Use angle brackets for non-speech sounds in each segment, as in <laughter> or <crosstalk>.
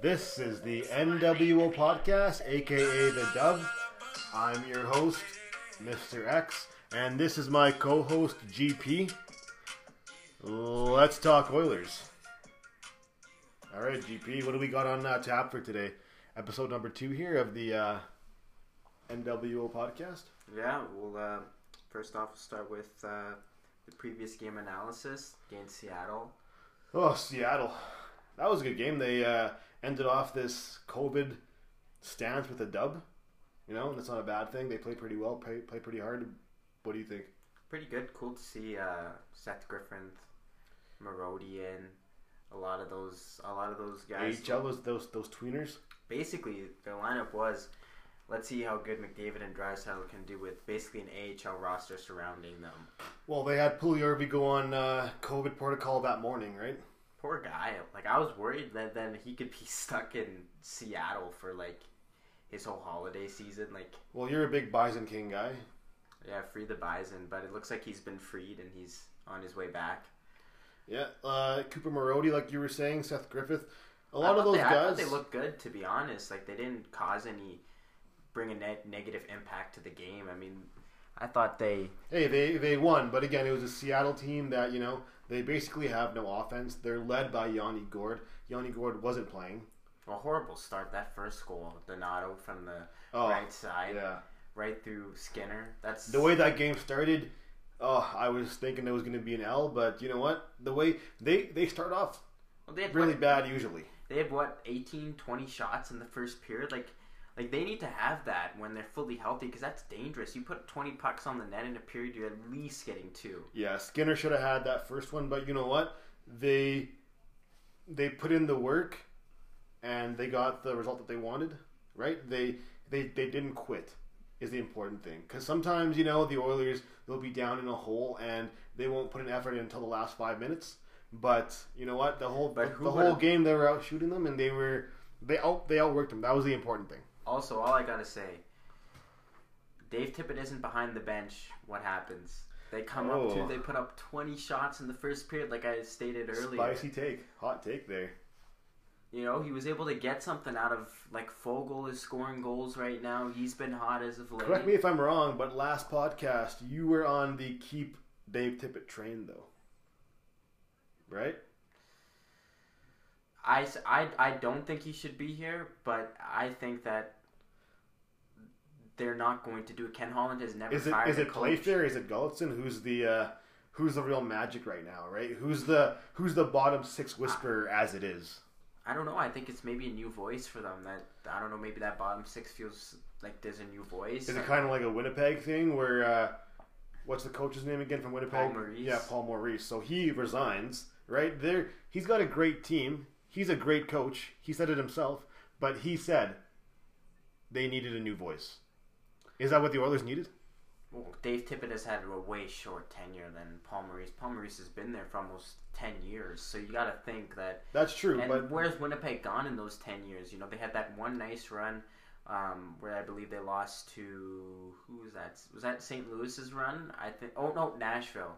This is the NWO podcast, aka the Dub. I'm your host, Mr. X, and this is my co-host GP. Let's talk Oilers. All right, GP, what do we got on uh, tap for today? Episode number two here of the uh, NWO podcast. Yeah, well, uh, first off, we'll start with uh, the previous game analysis against Seattle. Oh, Seattle. That was a good game. They uh, ended off this COVID stance with a dub. You know, that's not a bad thing. They played pretty well, play, played pretty hard. What do you think? Pretty good. Cool to see uh, Seth Griffith, Marodian, a lot of those, a lot of those guys. AHL was those those tweeners. Basically, their lineup was. Let's see how good McDavid and Draisaitl can do with basically an AHL roster surrounding them. Well, they had Puljujärvi go on uh, COVID protocol that morning, right? Poor guy. Like I was worried that then he could be <laughs> stuck in Seattle for like his whole holiday season. Like Well, you're a big Bison King guy. yeah, free the Bison, but it looks like he's been freed and he's on his way back. Yeah, uh, Cooper Marody, like you were saying, Seth Griffith. a lot of those they, I thought guys. they looked good to be honest. Like they didn't cause any bring a net negative impact to the game. I mean, I thought they Hey, they they won, but again, it was a Seattle team that you know they basically have no offense. They're led by Yanni Gourde. Yanni Gourde wasn't playing. a horrible start that first goal, Donato from the Oh, right side, yeah. right through Skinner. That's The way that game started, oh, I was thinking it was going to be an L, but you know what? The way they they start off well, they really what, bad usually. They had what 18, 20 shots in the first period. Like, like they need to have that when they're fully healthy because that's dangerous. You put twenty pucks on the net in a period, you're at least getting two. Yeah, Skinner should have had that first one, but you know what? They they put in the work and they got the result that they wanted, right? They they they didn't quit is the important thing cuz sometimes, you know, the Oilers they'll be down in a hole and they won't put an effort in until the last 5 minutes. But, you know what? The whole the, the whole game they were out shooting them and they were they out they outworked them. That was the important thing. Also, all I gotta say, Dave Tippett isn't behind the bench. What happens? They come up Oh. to, they put up twenty shots in the first period, like I stated earlier. Spicy take. Hot take there. You know, he was able to get something out of like Foegele is scoring goals right now. He's been hot as of late. Correct me if I'm wrong, but last podcast you were on the keep Dave Tippett train though. Right? I, I don't think he should be here, but I think that they're not going to do it. Ken Holland has never Is it fired is it. Playfair? Is it Gulutzan? Who's the uh, who's the real magic right now? Right? Who's the who's the bottom six whisperer as it is? I don't know. I think it's maybe a new voice for them. That I don't know. Maybe that bottom six feels like there's a new voice. Is it kind of like a Winnipeg thing where uh, what's the coach's name again from Winnipeg? Paul Maurice. Yeah, Paul Maurice. So he resigns. Right there, he's got a great team. He's a great coach. He said it himself, but he said they needed a new voice. Is that what the Oilers needed? Well, Dave Tippett has had a way short tenure than Paul Maurice. Paul Maurice has been there for almost ten years, so you got to think that. That's true, And but where's Winnipeg gone in those ten years? You know, they had that one nice run um, where I believe they lost to who was that? Was that St. Louis's run? I think. Oh no, Nashville.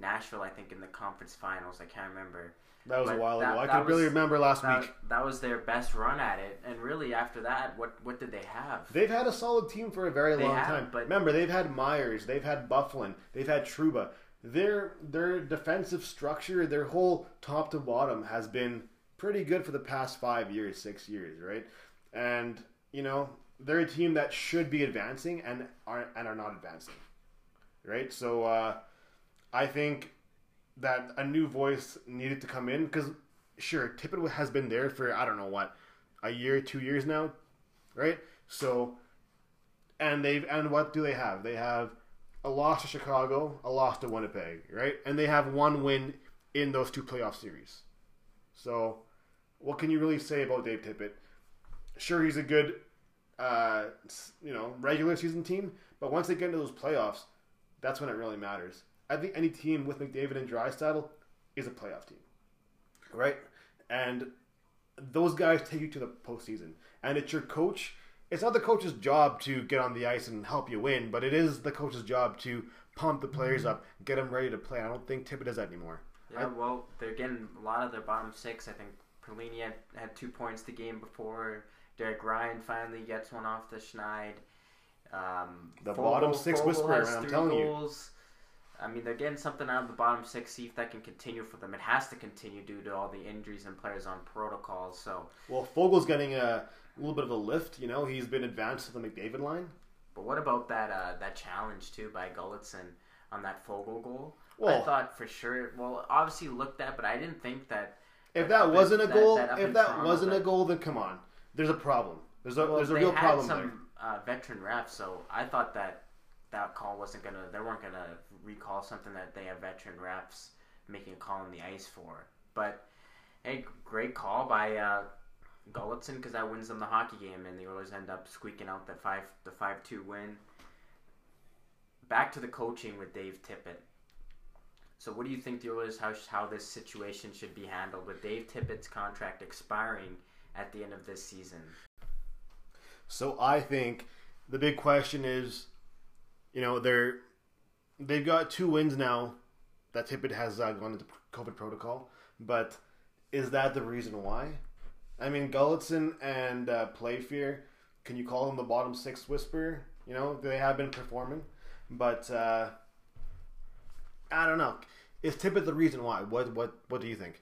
Nashville, I think, in the conference finals. I can't remember. That was a while that- ago. I can barely remember last That, week. that was their best run at it, and really after that, what what did they have? They've had a solid team for a very They long have, time. but- Remember, they've had Myers, they've had Byfuglien, they've had Trouba. Their their defensive structure, their whole top to bottom has been pretty good for the past five years, six years, right? And you know they're a team that should be advancing and are and are not advancing, right? So uh, I think that a new voice needed to come in because sure Tippett has been there for I don't know what a year, two years now, right? So, and they've and what do they have? They have a loss to Chicago, a loss to Winnipeg, right? And they have one win in those two playoff series. So, what can you really say about Dave Tippett? Sure, he's a good, uh, you know, regular season team, but once they get into those playoffs, that's when it really matters. I think any team with McDavid and Draisaitl is a playoff team, right? And those guys take you to the postseason, and it's your coach. It's not the coach's job to get on the ice and help you win, but it is the coach's job to pump the players up, get them ready to play. I don't think Tippett does that anymore. Yeah, well, they're getting a lot of their bottom six. I think Perlini had, had two points the game before. Derek Ryan finally gets one off the Schneid. Um, The bottom six whisperer, I'm telling you. I mean, they're getting something out of the bottom six. See if that can continue for them. It has to continue due to all the injuries and players on protocols. So, Well, Foegele's getting a little bit of a lift. You know, he's been advanced to the McDavid line. but what about that uh, that challenge too by Gulutzan on that Foegele goal? Well, I thought for sure. Well, obviously looked at, but I didn't think that. if that that- wasn't a goal, that up if that Toronto, wasn't a goal, then come on. There's a problem. There's a Well, there's a real problem there. some uh, veteran refs, so I thought that that call wasn't gonna. They weren't gonna recall something that they have veteran refs making a call on the ice for. But hey, great call by uh, Gulutzan because that wins them the hockey game, and the Oilers end up squeaking out the five the five two win. Back to the coaching with Dave Tippett. So, what do you think the Oilers how how this situation should be handled with Dave Tippett's contract expiring at the end of this season? So I think the big question is, you know, they're they've got two wins now. That Tippett has uh, gone into COVID protocol, but is that the reason why? I mean, Gulutzan and uh, Playfair, can you call them the bottom six whisperer? You know, they have been performing, but uh, I don't know. Is Tippett the reason why? What what what do you think?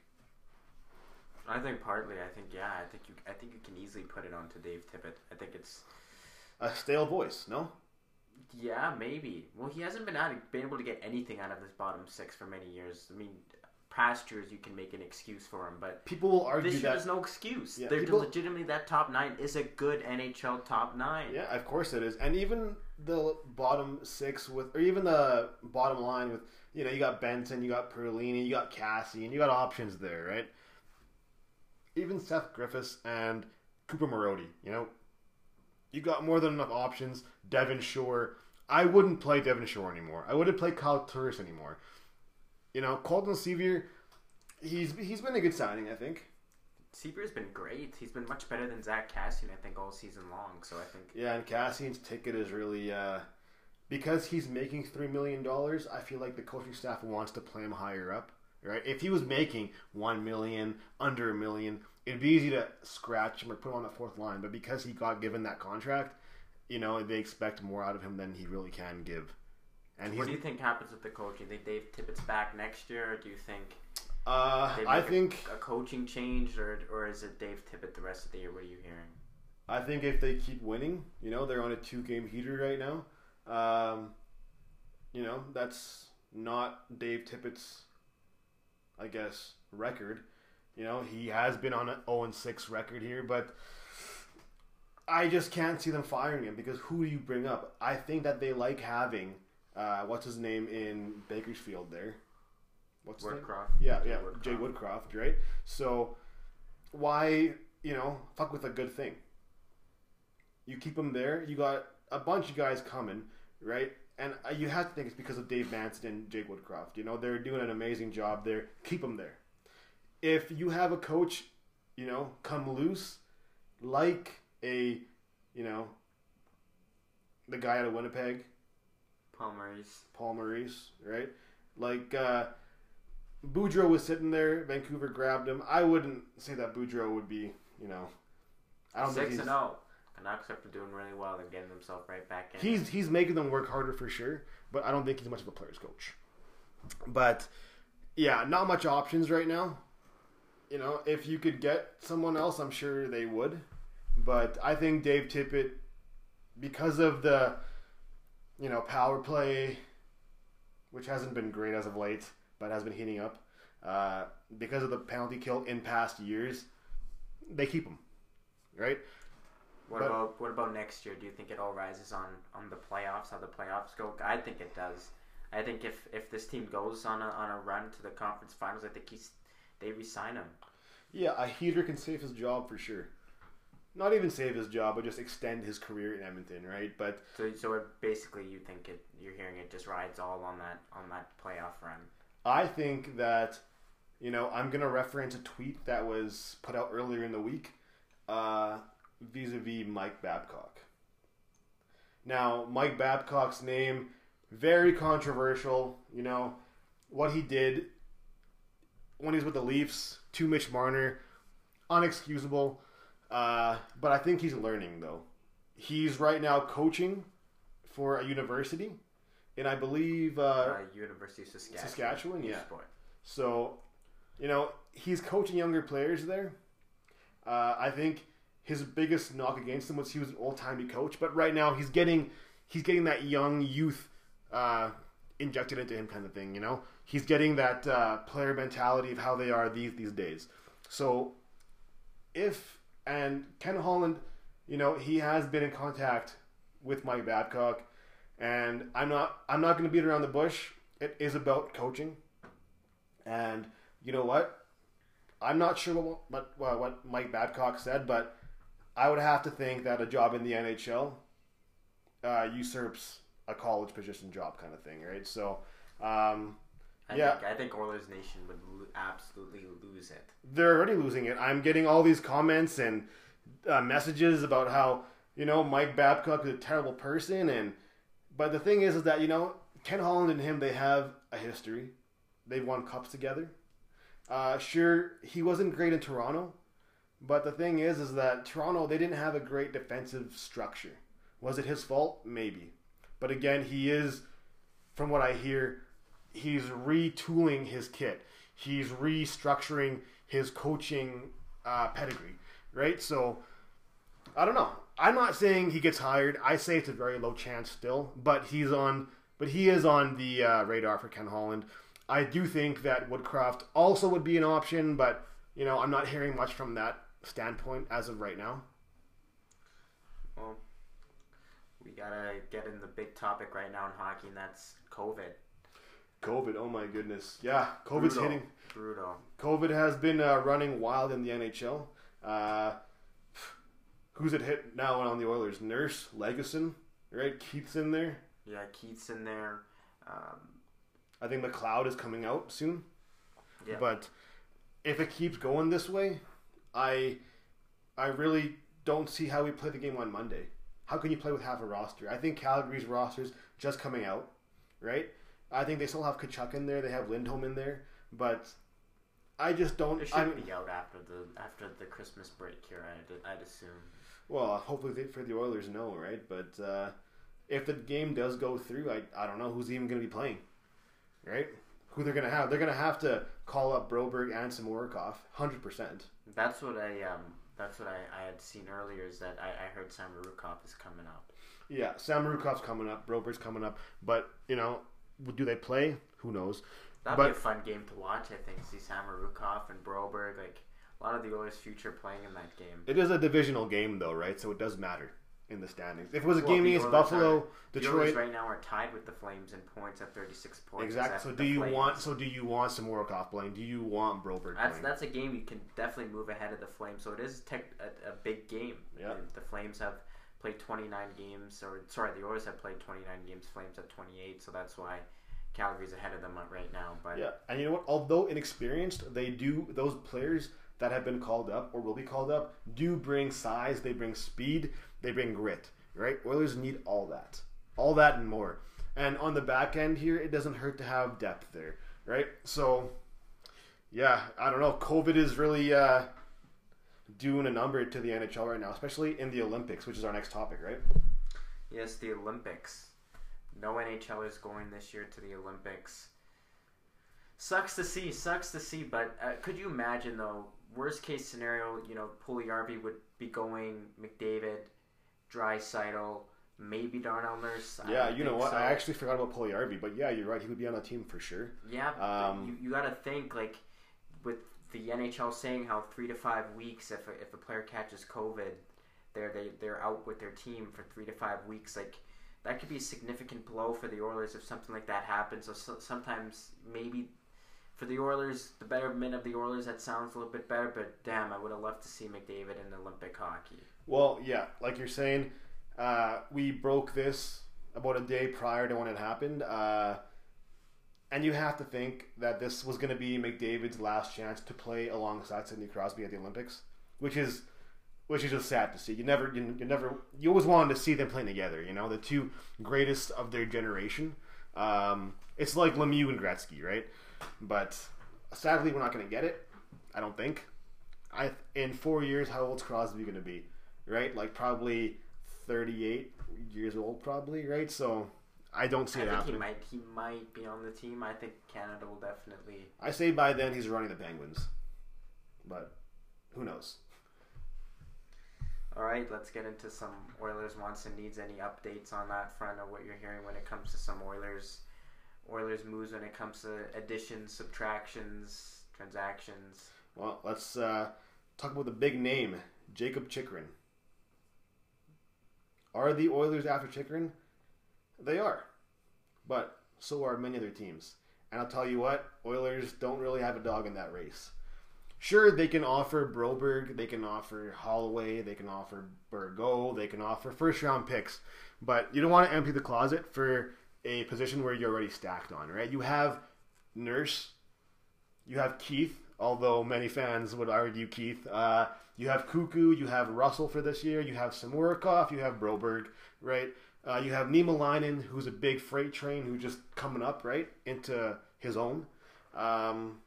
I think partly. I think yeah. I think you. I think you can easily put it onto Dave Tippett. I think it's A stale voice, no? Yeah, maybe. Well, he hasn't been out, been able to get anything out of this bottom six for many years. I mean, past years you can make an excuse for him, but People will argue this year that there's no excuse. Yeah, They're people- legitimately that top nine is a good NHL top nine. Yeah, of course it is. And even the bottom six with, or even the bottom line with, you know, you got Benson, you got Perlini, you got Cassie, and you got options there, right? Even Seth Griffiths and Cooper Marody, you know, you got more than enough options. Devin Shore. I wouldn't play Devin Shore anymore. I wouldn't play Kyle Turris anymore. You know, Colton Sceviour, he's he's been a good signing, I think. Sceviour's been great. He's been much better than Zach Kassian, I think, all season long. So I think Yeah, and Kassian's ticket is really uh, because he's making three million dollars. I feel like the coaching staff wants to play him higher up. Right? If he was making one million, under a million, it'd be easy to scratch him or put him on the fourth line. But because he got given that contract, you know they expect more out of him than he really can give. And What do you think happens with the coach? Do you think Dave Tippett's back next year? Or do you think uh, I make a- think a coaching change, or or is it Dave Tippett the rest of the year? What are you hearing? I think if they keep winning, you know, they're on a two game heater right now. Um, you know, that's not Dave Tippett's, I guess, record. You know, he has been on an 0 6 record here, but I just can't see them firing him because who do you bring up? I think that they like having, uh, what's his name in Bakersfield there? What's his name? Woodcroft. Yeah, Jay yeah, Woodcroft. Jay Woodcroft, right? So why, you know, fuck with a good thing? You keep him there. You got a bunch of guys coming, right? And uh, you have to think it's because of Dave Manson and Jake Woodcroft. You know, they're doing an amazing job there. Keep them there. If you have a coach, you know, come loose, like a, you know, the guy out of Winnipeg, Paul Maurice. Paul Maurice, right? Like uh, Boudreau was sitting there. Vancouver grabbed him. I wouldn't say that Boudreau would be, you know, I don't think Six he's, and zero. Canucks are doing really well. They're getting themselves right back in. he's he's making them work harder for sure. But I don't think he's much of a player's coach. But yeah, not much options right now. You know, if you could get someone else, I'm sure they would. But I think Dave Tippett, because of the, you know, power play, which hasn't been great as of late, but has been heating up, uh, because of the penalty kill in past years, they keep him, right? What But- about what about next year? Do you think it all rises on on the playoffs? How the playoffs go? I think it does. I think if if this team goes on a on a run to the conference finals, I think he's they resign him. Yeah, a heater can save his job for sure. Not even save his job, but just extend his career in Edmonton, right? But So so it, basically, you think it you're hearing it just rides all on that on that playoff run. I think that, you know, I'm going to reference a tweet that was put out earlier in the week uh, vis-a-vis Mike Babcock. Now, Mike Babcock's name, very controversial. You know, what he did when he was with the Leafs to Mitch Marner, unexcusable. Uh, but I think he's learning though. He's right now coaching for a university, and I believe uh, Uh, University of Saskatchewan. Saskatchewan, yeah. Sport. So, you know, he's coaching younger players there. Uh, I think his biggest knock against him was he was an old timey coach, but right now he's getting he's getting that young youth uh, injected into him kind of thing. You know, he's getting that uh, player mentality of how they are these these days. So, if and Ken Holland, you know, he has been in contact with Mike Babcock, and I'm not I'm not going to beat around the bush. It is about coaching. And you know what? I'm not sure what what, what Mike Babcock said, but I would have to think that a job in the NHL uh, usurps a college position job, kind of thing, right? So, um, I Yeah. think I think Oilers Nation would lo- absolutely lose it. they're already losing it. I'm getting all these comments and uh, messages about how you know Mike Babcock is a terrible person, and but the thing is, is that you know Ken Holland and him they have a history. They've won cups together. Uh, sure, he wasn't great in Toronto, but the thing is, is that Toronto they didn't have a great defensive structure. Was it his fault? Maybe, but again, he is, from what I hear, he's retooling his kit. He's restructuring his coaching uh, pedigree, right? So, I don't know. I'm not saying he gets hired. I say it's a very low chance still, but he's on. But he is on the uh, radar for Ken Holland. I do think that Woodcroft also would be an option, but you know I'm not hearing much from that standpoint as of right now. Well, we gotta get in the big topic right now in hockey, and that's COVID. COVID, oh my goodness, yeah, COVID's Brutal. hitting. Brutal. COVID has been uh, running wild in the NHL. Uh, <sighs> who's it hit now on the Oilers? Nurse, Lagesson, right? Keith's in there. Yeah, Keith's in there. Um, I think McLeod is coming out soon. Yeah. But if it keeps going this way, I I really don't see how we play the game on Monday. How can you play with half a roster? I think Calgary's roster's just coming out, right? I think they still have Tkachuk in there. They have Lindholm in there, but I just don't. it I should be out after the after the Christmas break here. I'd, I'd assume. Well, hopefully they, for the Oilers, no, right? But uh, if the game does go through, I, I don't know who's even going to be playing, right? Who they're going to have? They're going to have to call up Broberg and Samorukov, hundred percent. That's what I um. That's what I, I had seen earlier. Is that I, I heard Sam Rukov is coming up. Yeah, Samorukov's coming up, Broberg's coming up, but you know, do they play? Who knows? That'd But- be a fun game to watch. I think see Samorukov and Broberg like a lot of the Oilers' future playing in that game. It is a divisional game, though, right? So it does matter in the standings. If it was a Well, game against Buffalo, are- Detroit, right now are tied with the Flames in points at 36 points. exactly. So do you Flames- want? So do you want Samorukov playing? Do you want Broberg That's playing? that's a game you can definitely move ahead of the Flames. So it is tech, a, a big game. Yeah. The Flames have played 29 games, or sorry, the Oilers have played 29 games. Flames have 28. So that's why Calgary's ahead of them right now. But Yeah, and you know what? Although inexperienced, they do those players that have been called up or will be called up do bring size. They bring speed. They bring grit. Right? Oilers need all that, all that and more. And on the back end here, it doesn't hurt to have depth there. Right? So, yeah, I don't know. COVID is really uh, doing a number to the NHL right now, especially in the Olympics, which is our next topic. Right? Yes, the Olympics. No NHL is going this year to the Olympics. Sucks to see, sucks to see. But uh, could you imagine though? Worst case scenario, you know, Puljujärvi would be going. McDavid, Draisaitl, maybe Darnell Nurse. I Yeah, you know what? so. I actually forgot about Puljujärvi, but yeah, you're right. He would be on the team for sure. Yeah, Um, you, you got to think like with the NHL saying how three to five weeks if a, if a player catches COVID, they're they they're out with their team for three to five weeks. Like that could be a significant blow for the Oilers if something like that happens. So, so sometimes maybe for the Oilers, the betterment of the Oilers, that sounds a little bit better. But damn, I would have loved to see McDavid in Olympic hockey. Well, yeah, like you're saying, uh, we broke this about a day prior to when it happened, uh, and you have to think that this was going to be McDavid's last chance to play alongside Sidney Crosby at the Olympics, which is which is just sad to see. You never, you, you never, you always wanted to see them playing together. You know, the two greatest of their generation. Um, it's like Lemieux and Gretzky, right? But sadly, we're not going to get it. I don't think. I in four years, how old's Crosby going to be? Right, like probably thirty-eight years old, probably. Right, so I don't see I it think happening. he might he might be on the team. I think Canada will definitely. I say by then he's running the Penguins, but who knows? All right, let's get into some Oilers wants and needs. Any updates on that front of what you're hearing when it comes to some Oilers Oilers moves when it comes to additions, subtractions, transactions? Well, let's uh, talk about the big name, Jacob Chychrun. Are the Oilers after Chychrun? They are, but so are many other teams. And I'll tell you what, Oilers don't really have a dog in that race. Sure, they can offer Broberg, they can offer Holloway, they can offer Bourgault, they can offer first round picks, but you don't want to empty the closet for a position where you're already stacked on, right? You have Nurse, you have Keith, although many fans would argue Keith. Uh, you have Koekkoek, you have Russell for this year, you have Samorukov, you have Broberg, right? Uh, you have Niemeläinen, who's a big freight train who's just coming up, right, into his own. Um,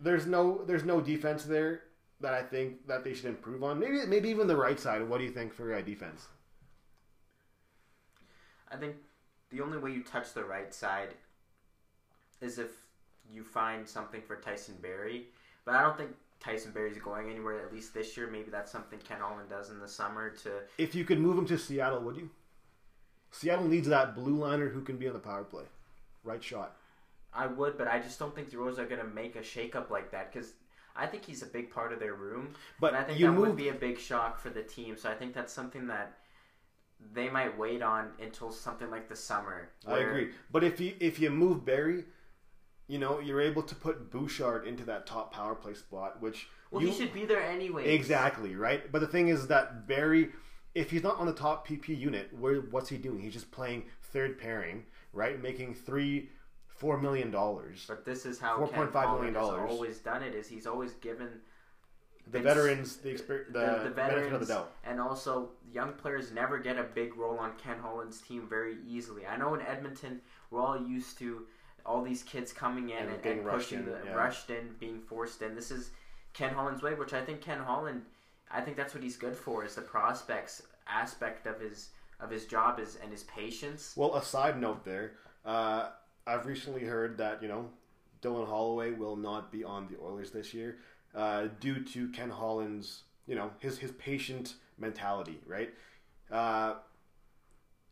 there's no there's no defense there that I think that they should improve on. Maybe maybe even the right side. What do you think for uh, defense? I think the only way you touch the right side is if you find something for Tyson Barrie. But I don't think Tyson Barrie's going anywhere at least this year. Maybe that's something Ken Holland does in the summer to If you could move him to Seattle, would you? Seattle needs that blue liner who can be on the power play, right shot. I would, but I just don't think the Oilers are going to make a shakeup like that because I think he's a big part of their room. But and I think you that would be a big shock for the team. So I think that's something that they might wait on until something like the summer. I agree. But if you if you move Barrie, you know you're able to put Bouchard into that top power play spot, which Well, you, he should be there anyway. exactly right. But the thing is that Barrie, if he's not on the top PP unit, where what's he doing? He's just playing third pairing, right? Making three, four million dollars. But this is how $4.5 Ken Holland has always done it. Is he's always given The Vince- veterans, the, exper- the, the, the benefit of the veterans doubt. and also young players never get a big role on Ken Holland's team very easily. I know in Edmonton we're all used to all these kids coming in And and, getting and pushing in, the yeah. rushed in, being forced in. This is Ken Holland's way, which I think Ken Holland, I think that's what he's good for is the prospects aspect of his of his job is and his patience. Well, a side note there, uh, I've recently heard that you know Dylan Holloway will not be on the Oilers this year uh, due to Ken Holland's you know his his patient mentality, right? Uh,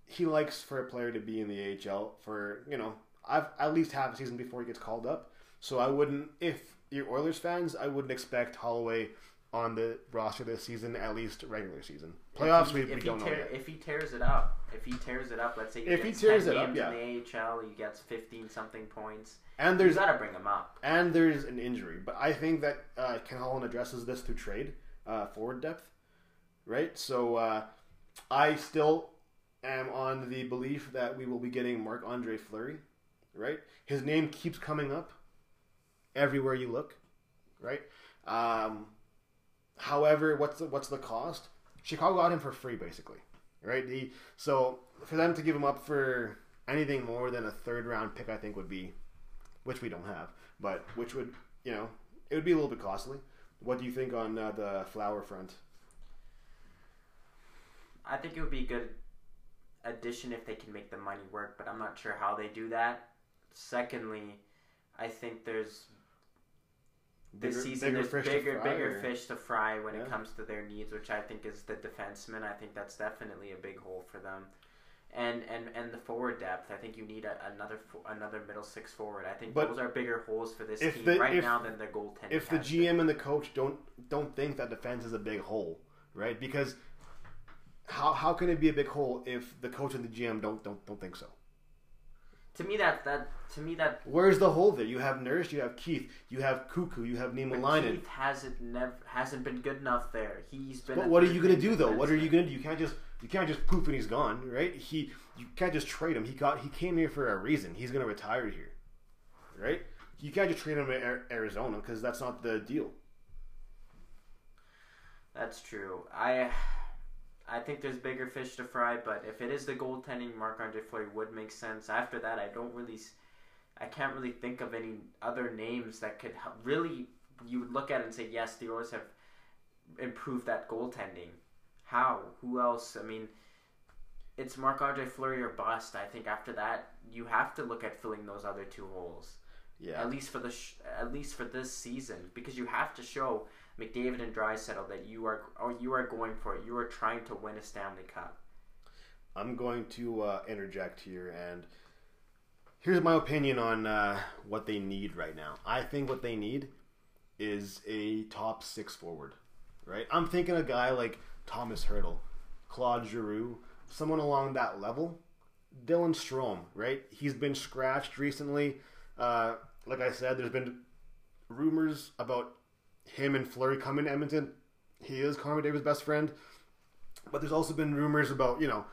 he likes for a player to be in the AHL for you know I've at least half a season before he gets called up. So I wouldn't if you're Oilers fans, I wouldn't expect Holloway on the roster this season, at least regular season. Playoffs, we, he, we if don't know yet. if he tears it up, if he tears it up, let's say he If he tears 10 it up, games yeah. in the AHL, he gets fifteen something points. And There's there's got to bring him up. and there's an injury. But I think that uh, Ken Holland addresses this through trade, uh, forward depth, right? So uh, I still am on the belief that we will be getting Marc Andre Fleury, right? His name keeps coming up everywhere you look, right? Um, however, what's the, what's the cost? Chicago got him for free, basically, right? He, so for them to give him up for anything more than a third round pick, I think would be which we don't have, but which would you know it would be a little bit costly. What do you think on uh, the flower front? I think it would be a good addition if they can make the money work, but I'm not sure how they do that. Secondly, I think there's this Bigger- season bigger there's to bigger bigger fish to fry when Yeah. it comes to their needs, which I think is the defenseman. I think that's definitely a big hole for them. And, and and the forward depth, I think you need a, another another middle six forward. I think But those are bigger holes for this team the- right if- now than the goaltending. If the has been. GM and the coach don't don't think that defense is a big hole, right? Because how how can it be a big hole if the coach and the GM don't don't don't think so? To me that that to me that Where's the hole there? You have Nurse, you have Keith, you have Koekkoek, you have Linen. Keith hasn't never hasn't been good enough there. He's been. But what are you gonna do though? What are you gonna do? You can't just you can't just poof and he's gone, right? He you can't just trade him. He got he came here for a reason. He's gonna retire here, right? You can't just trade him to Arizona because that's not the deal. That's true. I I think there's bigger fish to fry, but if it is the goaltending, Marc Andre Fleury would make sense. After that, I don't really, I can't really think of any other names that could really you would look at it and say yes, the Oilers have improved that goaltending. How? Who else? I mean, it's Marc Andre Fleury or bust. I think after that, you have to look at filling those other two holes. Yeah. At least for the sh- at least for this season, because you have to show McDavid and Draisaitl that you are or you are going for it. You are trying to win a Stanley Cup. I'm going to uh, interject here, and here's my opinion on uh, what they need right now. I think what they need is a top six forward, right? I'm thinking a guy like Thomas Hertl, Claude Giroux, someone along that level. Dylan Strome, right? He's been scratched recently. Uh, like I said, there's been rumors about him and Fleury coming to Edmonton. He is Connor David's best friend. But there's also been rumors about, you know,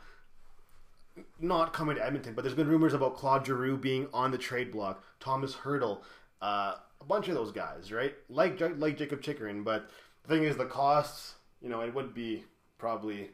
not coming to Edmonton, but there's been rumors about Claude Giroux being on the trade block, Thomas Hertl, uh, a bunch of those guys, right? Like like Jacob Chychrun, but the thing is, the costs, you know, it would be probably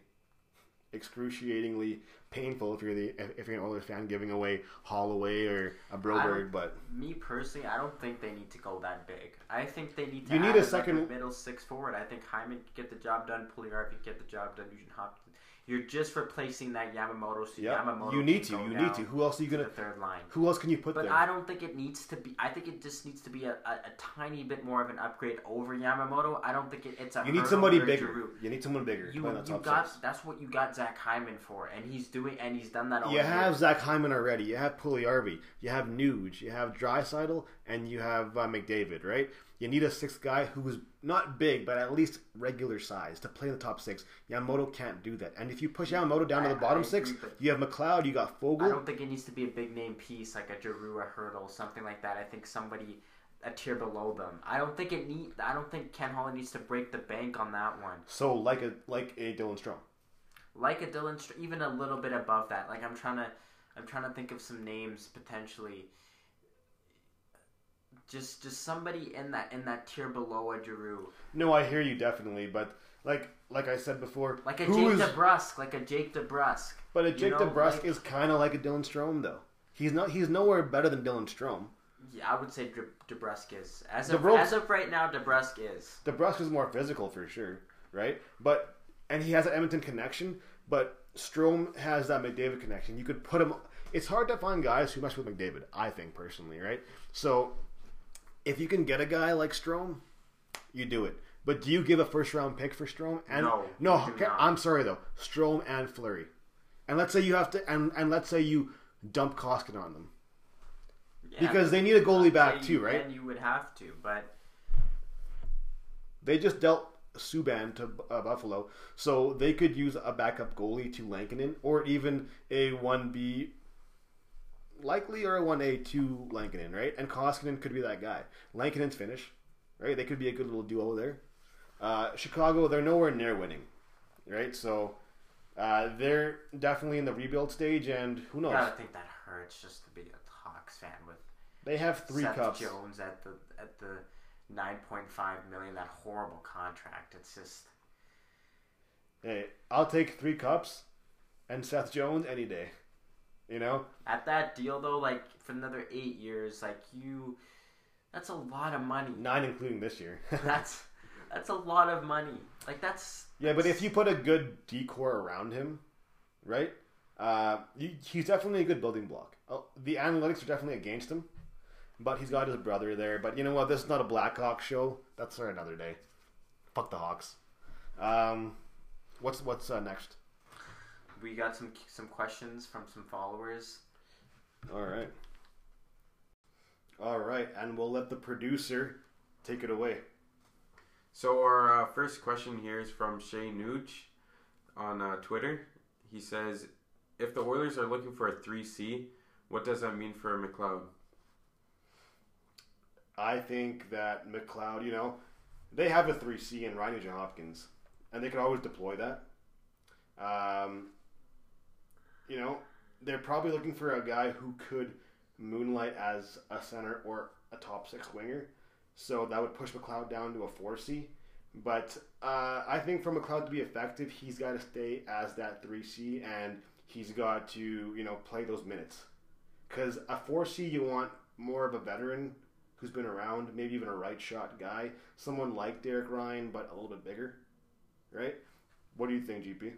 excruciatingly painful if you're the if you're an Oilers fan giving away Holloway or a Broberg, but Me personally, I don't think they need to go that big. I think they need to. You need a like second- middle six forward. I think Hyman could get the job done. Puliar get the job done. Nugent Hopkins. You're just replacing that Yamamoto. So yeah, Yamamoto you need to, you need to. Who else are you gonna? the third line. Who else can you put But there? But I don't think it needs to be. I think it just needs to be a, a, a tiny bit more of an upgrade over Yamamoto. I don't think it, it's a. you need somebody bigger. Giroux. You need someone bigger. You, play in that you got six. that's what you got Zach Hyman for, and he's doing and he's done that all You year. have Zach Hyman already. You have Puljujärvi. You have Nuge. You have Draisaitl, and you have uh, McDavid. Right. You need a sixth guy who's not big, but at least regular size to play in the top six. Yamamoto can't do that. And if you push Yamamoto down to the bottom I six, agree, you have McLeod. You got Foegele. I don't think it needs to be a big name piece like a Giroux, a Hertl, something like that. I think somebody a tier below them. I don't think it need. I don't think Ken Holland needs to break the bank on that one. So like a like a Dylan Strome. Like a Dylan, Str- even a little bit above that. Like I'm trying to, I'm trying to think of some names potentially. Just, just somebody in that in that tier below a Giroux, No, I hear you definitely, but like like I said before, like a Jake is- DeBrusk, like a Jake DeBrusk. but a you Jake know, DeBrusk like- is kind of like a Dylan Strome though. He's not. He's nowhere better than Dylan Strome. Yeah, I would say De- DeBrusk is as of DeBrusk- as of right now. DeBrusk is. DeBrusk is more physical for sure, right? But and he has an Edmonton connection, but Strome has that McDavid connection. You could put him. It's hard to find guys who mesh with McDavid. I think personally, right? So if you can get a guy like Strome, you do it. But do you give a first round pick for Strome? And No, no. okay. I'm sorry though. Strome and Fleury, and let's say you have to, and and let's say you dump Koskinen on them Yeah, because they need a goalie back too, you- right? Then you would have to, but They just dealt Subban to uh, Buffalo, so they could use a backup goalie to Lankinen, or even a one B, likely or a one A to Lankinen, right? And Koskinen could be that guy. Lankinen's Finnish, right? They could be a good little duo there. Uh, Chicago, they're nowhere near winning, right? So uh, they're definitely in the rebuild stage, and who knows. I think that hurts just to be a Hawks fan with They have three Seth cups. Jones at the at the nine point five million, that horrible contract. It's just Hey, I'll take three cups and Seth Jones any day. You know, at that deal though, like for another eight years, like you, that's a lot of money. nine including this year. <laughs> That's that's a lot of money. Like that's yeah, but if you put a good decor around him, right? Uh, you, he's definitely a good building block. Oh, the analytics are definitely against him, but he's got his brother there. But you know what? This is not a Blackhawk show. That's for another day. Fuck the Hawks. Um, what's what's uh, next? We got some some questions from some followers. All right. All right, and we'll let the producer take it away. So our uh, first question here is from Shay Nooch on uh, Twitter. He says, "If the Oilers are looking for a three C, what does that mean for McLeod?" I think that McLeod, you know, they have a 3C in Ryan Nugent Hopkins, and they could always deploy that. Um, you know, they're probably looking for a guy who could moonlight as a center or a top six winger. So that would push McLeod down to a 4C. But uh, I think for McLeod to be effective, he's got to stay as that 3C, and he's got to, you know, play those minutes. Because a 4C, you want more of a veteran who's been around, maybe even a right shot guy, someone like Derek Ryan, but a little bit bigger, right? What do you think, GP?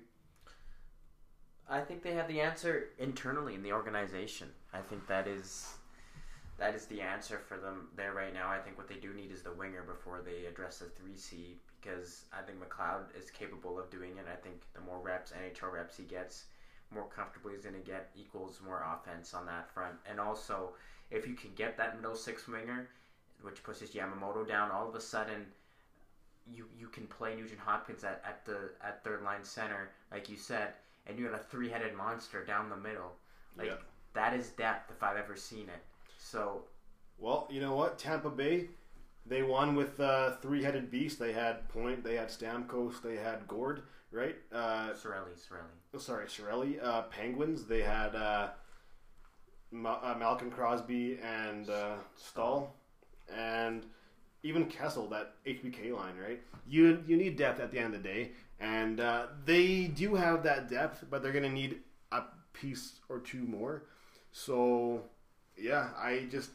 I think they have the answer internally in the organization. I think that is that is the answer for them there right now. I think what they do need is the winger before they address the three C because I think McLeod is capable of doing it. I think the more reps, NHL reps he gets, more comfortable he's going to get, equals more offense on that front. And also, if you can get that middle six winger, which pushes Yamamoto down, all of a sudden you you can play Nugent Hopkins at, at the at third line center, like you said, and you got a three headed monster down the middle. Like Yeah. that is depth if I've ever seen it. So Well, you know what? Tampa Bay, they won with uh, three-headed beast. They had Point, they had Stamkos, they had Gourde, right? Uh, Cirelli, Cirelli. oh, sorry, Cirelli. Uh, Penguins, they had uh, Ma- uh, Malkin Crosby and uh, Staal, and even Kessel, that HBK line, right? You you need depth at the end of the day, and uh, they do have that depth, but they're gonna need a piece or two more. So, yeah, I just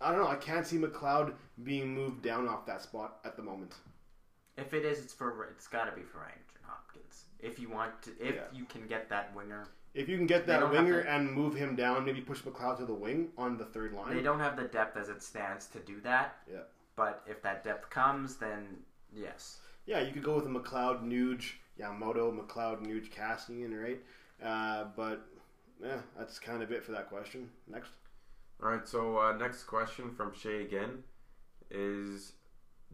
I don't know. I can't see McLeod being moved down off that spot at the moment. If it is, it's for it's got to be for Ryan Hopkins. If you want to, if Yeah. you can get that winger, If you can get that winger to- and move him down, maybe push McLeod to the wing on the third line. they don't have the depth as it stands to do that. Yeah. But if that depth comes, then yes. Yeah, you could go with a McLeod, Nuge, Yamamoto, McLeod, Nuge, Kassian, right? Uh, but yeah, that's kind of it for that question. Next. All right. So uh, next question from Shay again is: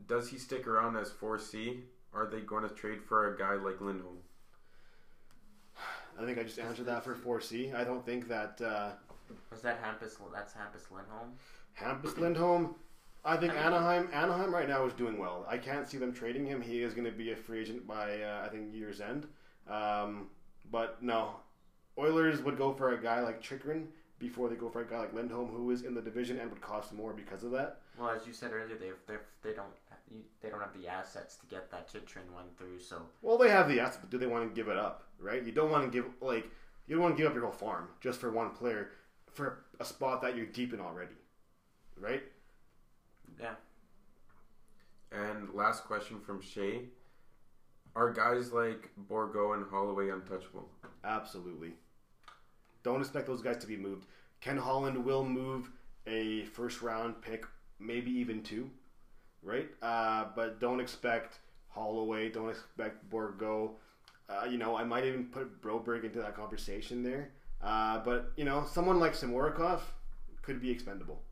Does he stick around as four C? Are they going to trade for a guy like Lindholm? I think I just answered that for 4C. I don't think that uh, Was that Hampus? That's Hampus Lindholm. Hampus Lindholm. I think Anaheim. Anaheim right now is doing well. I can't see them trading him. He is going to be a free agent by uh, I think year's end. Um, but no, Oilers would go for a guy like Chychrun before they go for a guy like Lindholm, who is in the division and would cost more because of that. Well, as you said earlier, they they they don't you, they don't have the assets to get that Chychrun one through. So Well, they have the assets, but do they want to give it up? Right? You don't want to give like you don't want to give up your whole farm just for one player for a spot that you're deep in already, right? Yeah, And last question from Shay: Are guys like Bourgault and Holloway untouchable? Absolutely. Don't expect those guys to be moved. Ken Holland will move a first round pick, maybe even two, right? Uh, but don't expect Holloway. Don't expect Bourgault. Uh, you know, I might even put Broberg into that conversation there. Uh, but you know, someone like Samorukov could be expendable.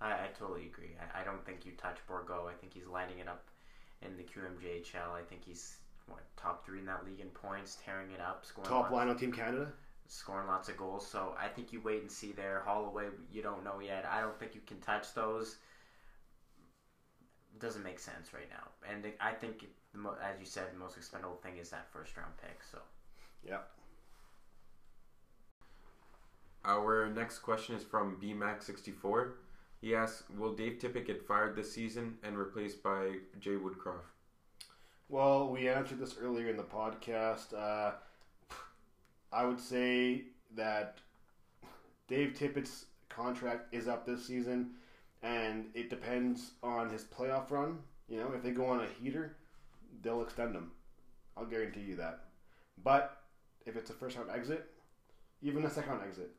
I, I totally agree. I, I don't think you touch Bourgault. I think he's lining it up in the QMJHL. I think he's what top three in that league in points, tearing it up, scoring Top lots, line on Team Canada. scoring lots of goals. So I think you wait and see there. Holloway, you don't know yet. I don't think you can touch those. Doesn't make sense right now. And I think, the mo- as you said, the most expendable thing is that first round pick. So Yeah. Our next question is from BMac64. He asks, "Will Dave Tippett get fired this season and replaced by Jay Woodcroft?" Well, we answered this earlier in the podcast. Uh, I would say that Dave Tippett's contract is up this season, and it depends on his playoff run. You know, if they go on a heater, they'll extend him. I'll guarantee you that. But if it's a first round exit, even a second round exit,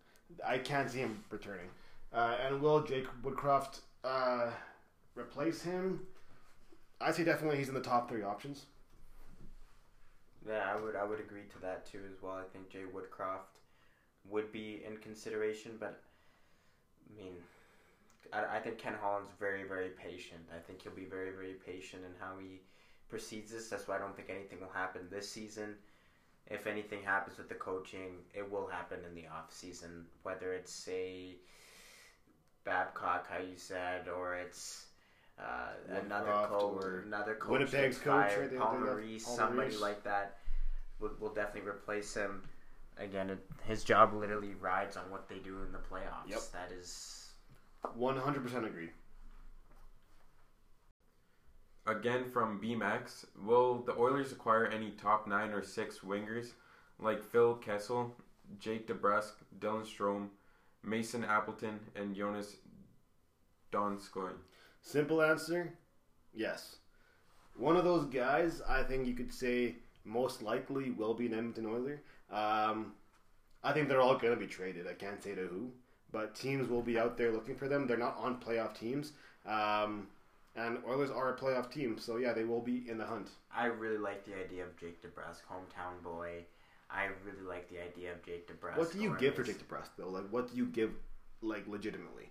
I can't see him returning. Uh, and will Jake Woodcroft uh, replace him? I say definitely he's in the top three options. Yeah, I would I would agree to that too as well. I think Jay Woodcroft would be in consideration, but I mean, I, I think Ken Holland's very very patient. I think he'll be very very patient in how he proceeds this. That's why I don't think anything will happen this season. If anything happens with the coaching, it will happen in the off season. Whether it's a Babcock, how you said, or it's uh, another Woodcroft coach, or another coach Winnipeg's gets coach, fired, right? They- Paul Maurice, somebody Maurice. like that will will definitely replace him. Again, it, his job literally rides on what they do in the playoffs. Yep. That is, One hundred percent agree. Again from BMax, will the Oilers acquire any top nine or six wingers like Phil Kessel, Jake DeBrusk, Dylan Strome, Mason Appleton, and Jonas Donskoi? Simple answer, yes. one of those guys, I think you could say most likely will be an Edmonton Oiler. Um, I think they're all going to be traded. I can't say to who, but teams will be out there looking for them. They're not on playoff teams, um, and Oilers are a playoff team, so yeah, they will be in the hunt. I really like the idea of Jake DeBrusk, hometown boy. I really like the idea of Jake DeBrusk. What do you give for Jake DeBrusk though? Like, what do you give, like, legitimately?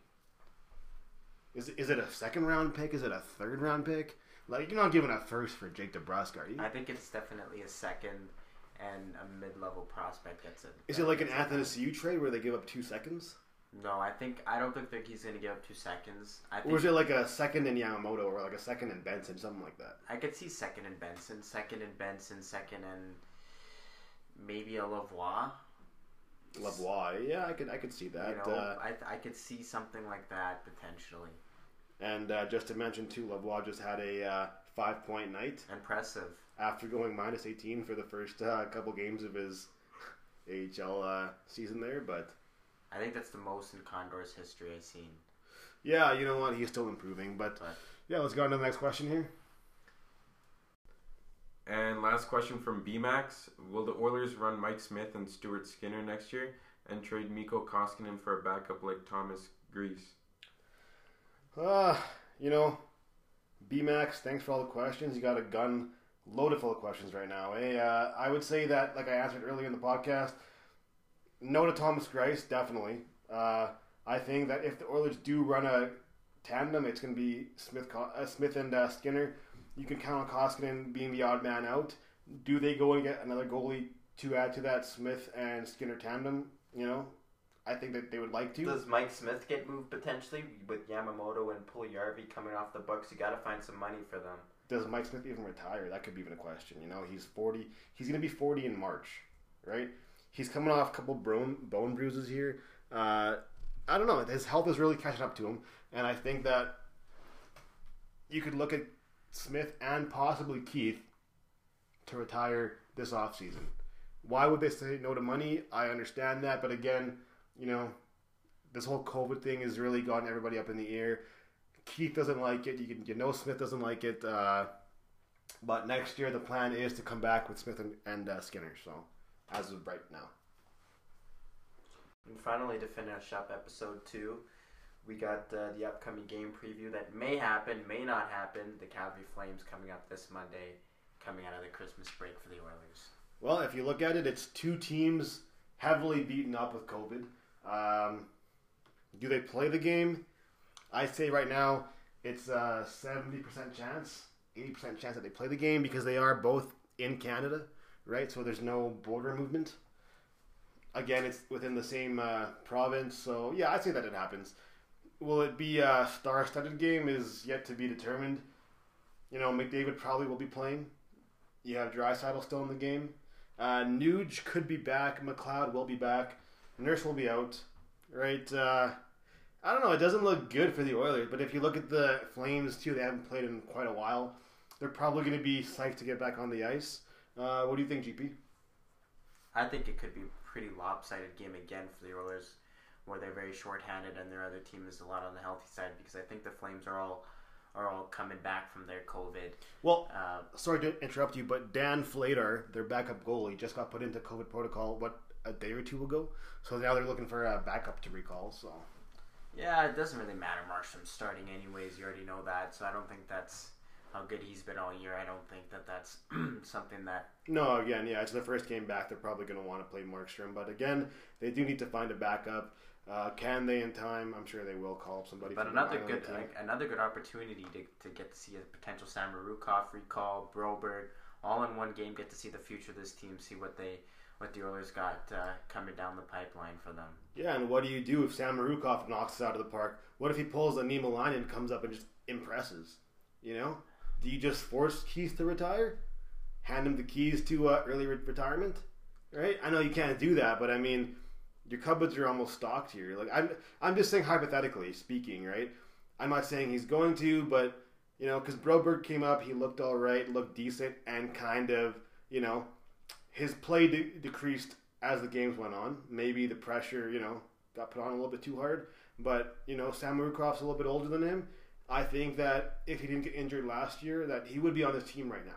Is it, is it a second round pick? Is it a third round pick? Like, you're not giving a first for Jake DeBrusk, are you? I think it's definitely a second and a mid-level prospect. That's it. Is it like an Athanasiu trade where they give up two seconds, No, I think I don't think that he's going to give up two seconds. I or is it like a second in Yamamoto, or like a second in Benson, something like that? I could see second in Benson, second in Benson, second and maybe a Lavoie. Lavoie, yeah, I could I could see that. you know, uh, I I could see something like that potentially. and uh, just to mention too, Lavoie just had a uh, five point night Impressive. after going minus eighteen for the first uh, couple games of his AHL uh, season there, but. I think that's the most in Condor's history I've seen. Yeah, you know what? He's still improving, but But- yeah, let's go on to the next question here. And last question from BMAX: Will the Oilers run Mike Smith and Stuart Skinner next year and trade Mikko Koskinen for a backup like Thomas Greiss? Uh, you know, BMax, thanks for all the questions. You got a gun loaded full of questions right now. Eh? Uh, I would say that, like I answered earlier in the podcast, no to Thomas Greiss, definitely. Uh, I think that if the Oilers do run a tandem, it's going to be Smith, uh, Smith and uh, Skinner. You can count on Koskinen being the odd man out. Do they go and get another goalie to add to that Smith and Skinner tandem? You know, I think that they would like to. Does Mike Smith get moved potentially with Yamamoto and Puljujärvi coming off the books? You got to find some money for them. does Mike Smith even retire? That could be even a question. You know, he's forty. He's going to be forty in March, right? He's coming off a couple bone bone bruises here. Uh, I don't know. His health is really catching up to him, and I think that you could look at Smith and possibly Keith to retire this offseason. Why would they say no to money? I understand that, but again, you know, this whole COVID thing has really gotten everybody up in the air. Keith doesn't like it. You can, you know, Smith doesn't like it. Uh, but next year, the plan is to come back with Smith and, and uh, Skinner. So, as of right now, And finally, to finish up episode two, we got uh, the upcoming game preview that may happen, may not happen. The Calgary Flames coming up this Monday, coming out of the Christmas break for the Oilers. well, if you look at it, it's two teams heavily beaten up with COVID. Um, do they play the game? I say right now, it's a seventy percent chance, eighty percent chance that they play the game because they are both in Canada, right? So there's no border movement. Again, it's within the same uh, province, so yeah, I'd say that it happens. Will it be a star-studded game? Is yet to be determined. You know, McDavid probably will be playing. You have Draisaitl still in the game. Uh, Nuge could be back. McLeod will be back. Nurse will be out. Right? Uh, I don't know. It doesn't look good for the Oilers, but if you look at the Flames too, they haven't played in quite a while. They're probably going to be psyched to get back on the ice. Uh, what do you think, GP? I think it could be a pretty lopsided game again for the Oilers, where they're very shorthanded and their other team is a lot on the healthy side because I think the Flames are all are all coming back from their COVID. Well, Uh, sorry to interrupt you, but Dan Vladar, their backup goalie, just got put into COVID protocol what a day or two ago. So now they're looking for a backup to recall. So yeah, it doesn't really matter Markstrom's starting anyways. You already know that, so I don't think that's how good he's been all year. I don't think that that's <clears throat> something that no, again, yeah, it's their first game back. They're probably going to want to play Markstrom, but again, they do need to find a backup. Uh, can they in time? I'm sure they will call up somebody. But another good another good opportunity to, to get to see a potential Samorukov recall, Broberg, all in one game. Get to see the future of this team, see what they what the Oilers got uh, coming down the pipeline for them. Yeah, and what do you do if Samorukov knocks it out of the park? What if he pulls a Niemeläinen and comes up and just impresses? You know, do you just force Keith to retire? Hand him the keys to uh, early re- retirement? Right? I know you can't do that, but I mean, your cupboards are almost stocked here. Like I'm, I'm just saying hypothetically speaking, right? I'm not saying he's going to, but you know, because Broberg came up, he looked all right, looked decent, and kind of, you know, his play de- decreased as the games went on. Maybe the pressure, you know, got put on a little bit too hard. But you know, Samorukov's a little bit older than him. I think that if he didn't get injured last year, that he would be on this team right now,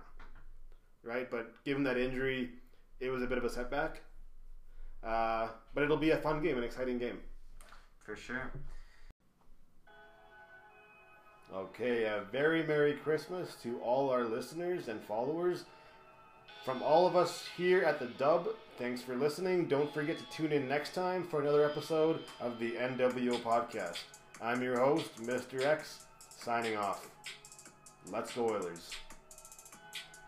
right? But given that injury, it was a bit of a setback. Uh, but it'll be a fun game, an exciting game. For sure. Okay, a very Merry Christmas to all our listeners and followers. From all of us here at the Dub, thanks for listening. Don't forget to tune in next time for another episode of the NWO Podcast. I'm your host, Mr. X, signing off. Let's go, Oilers.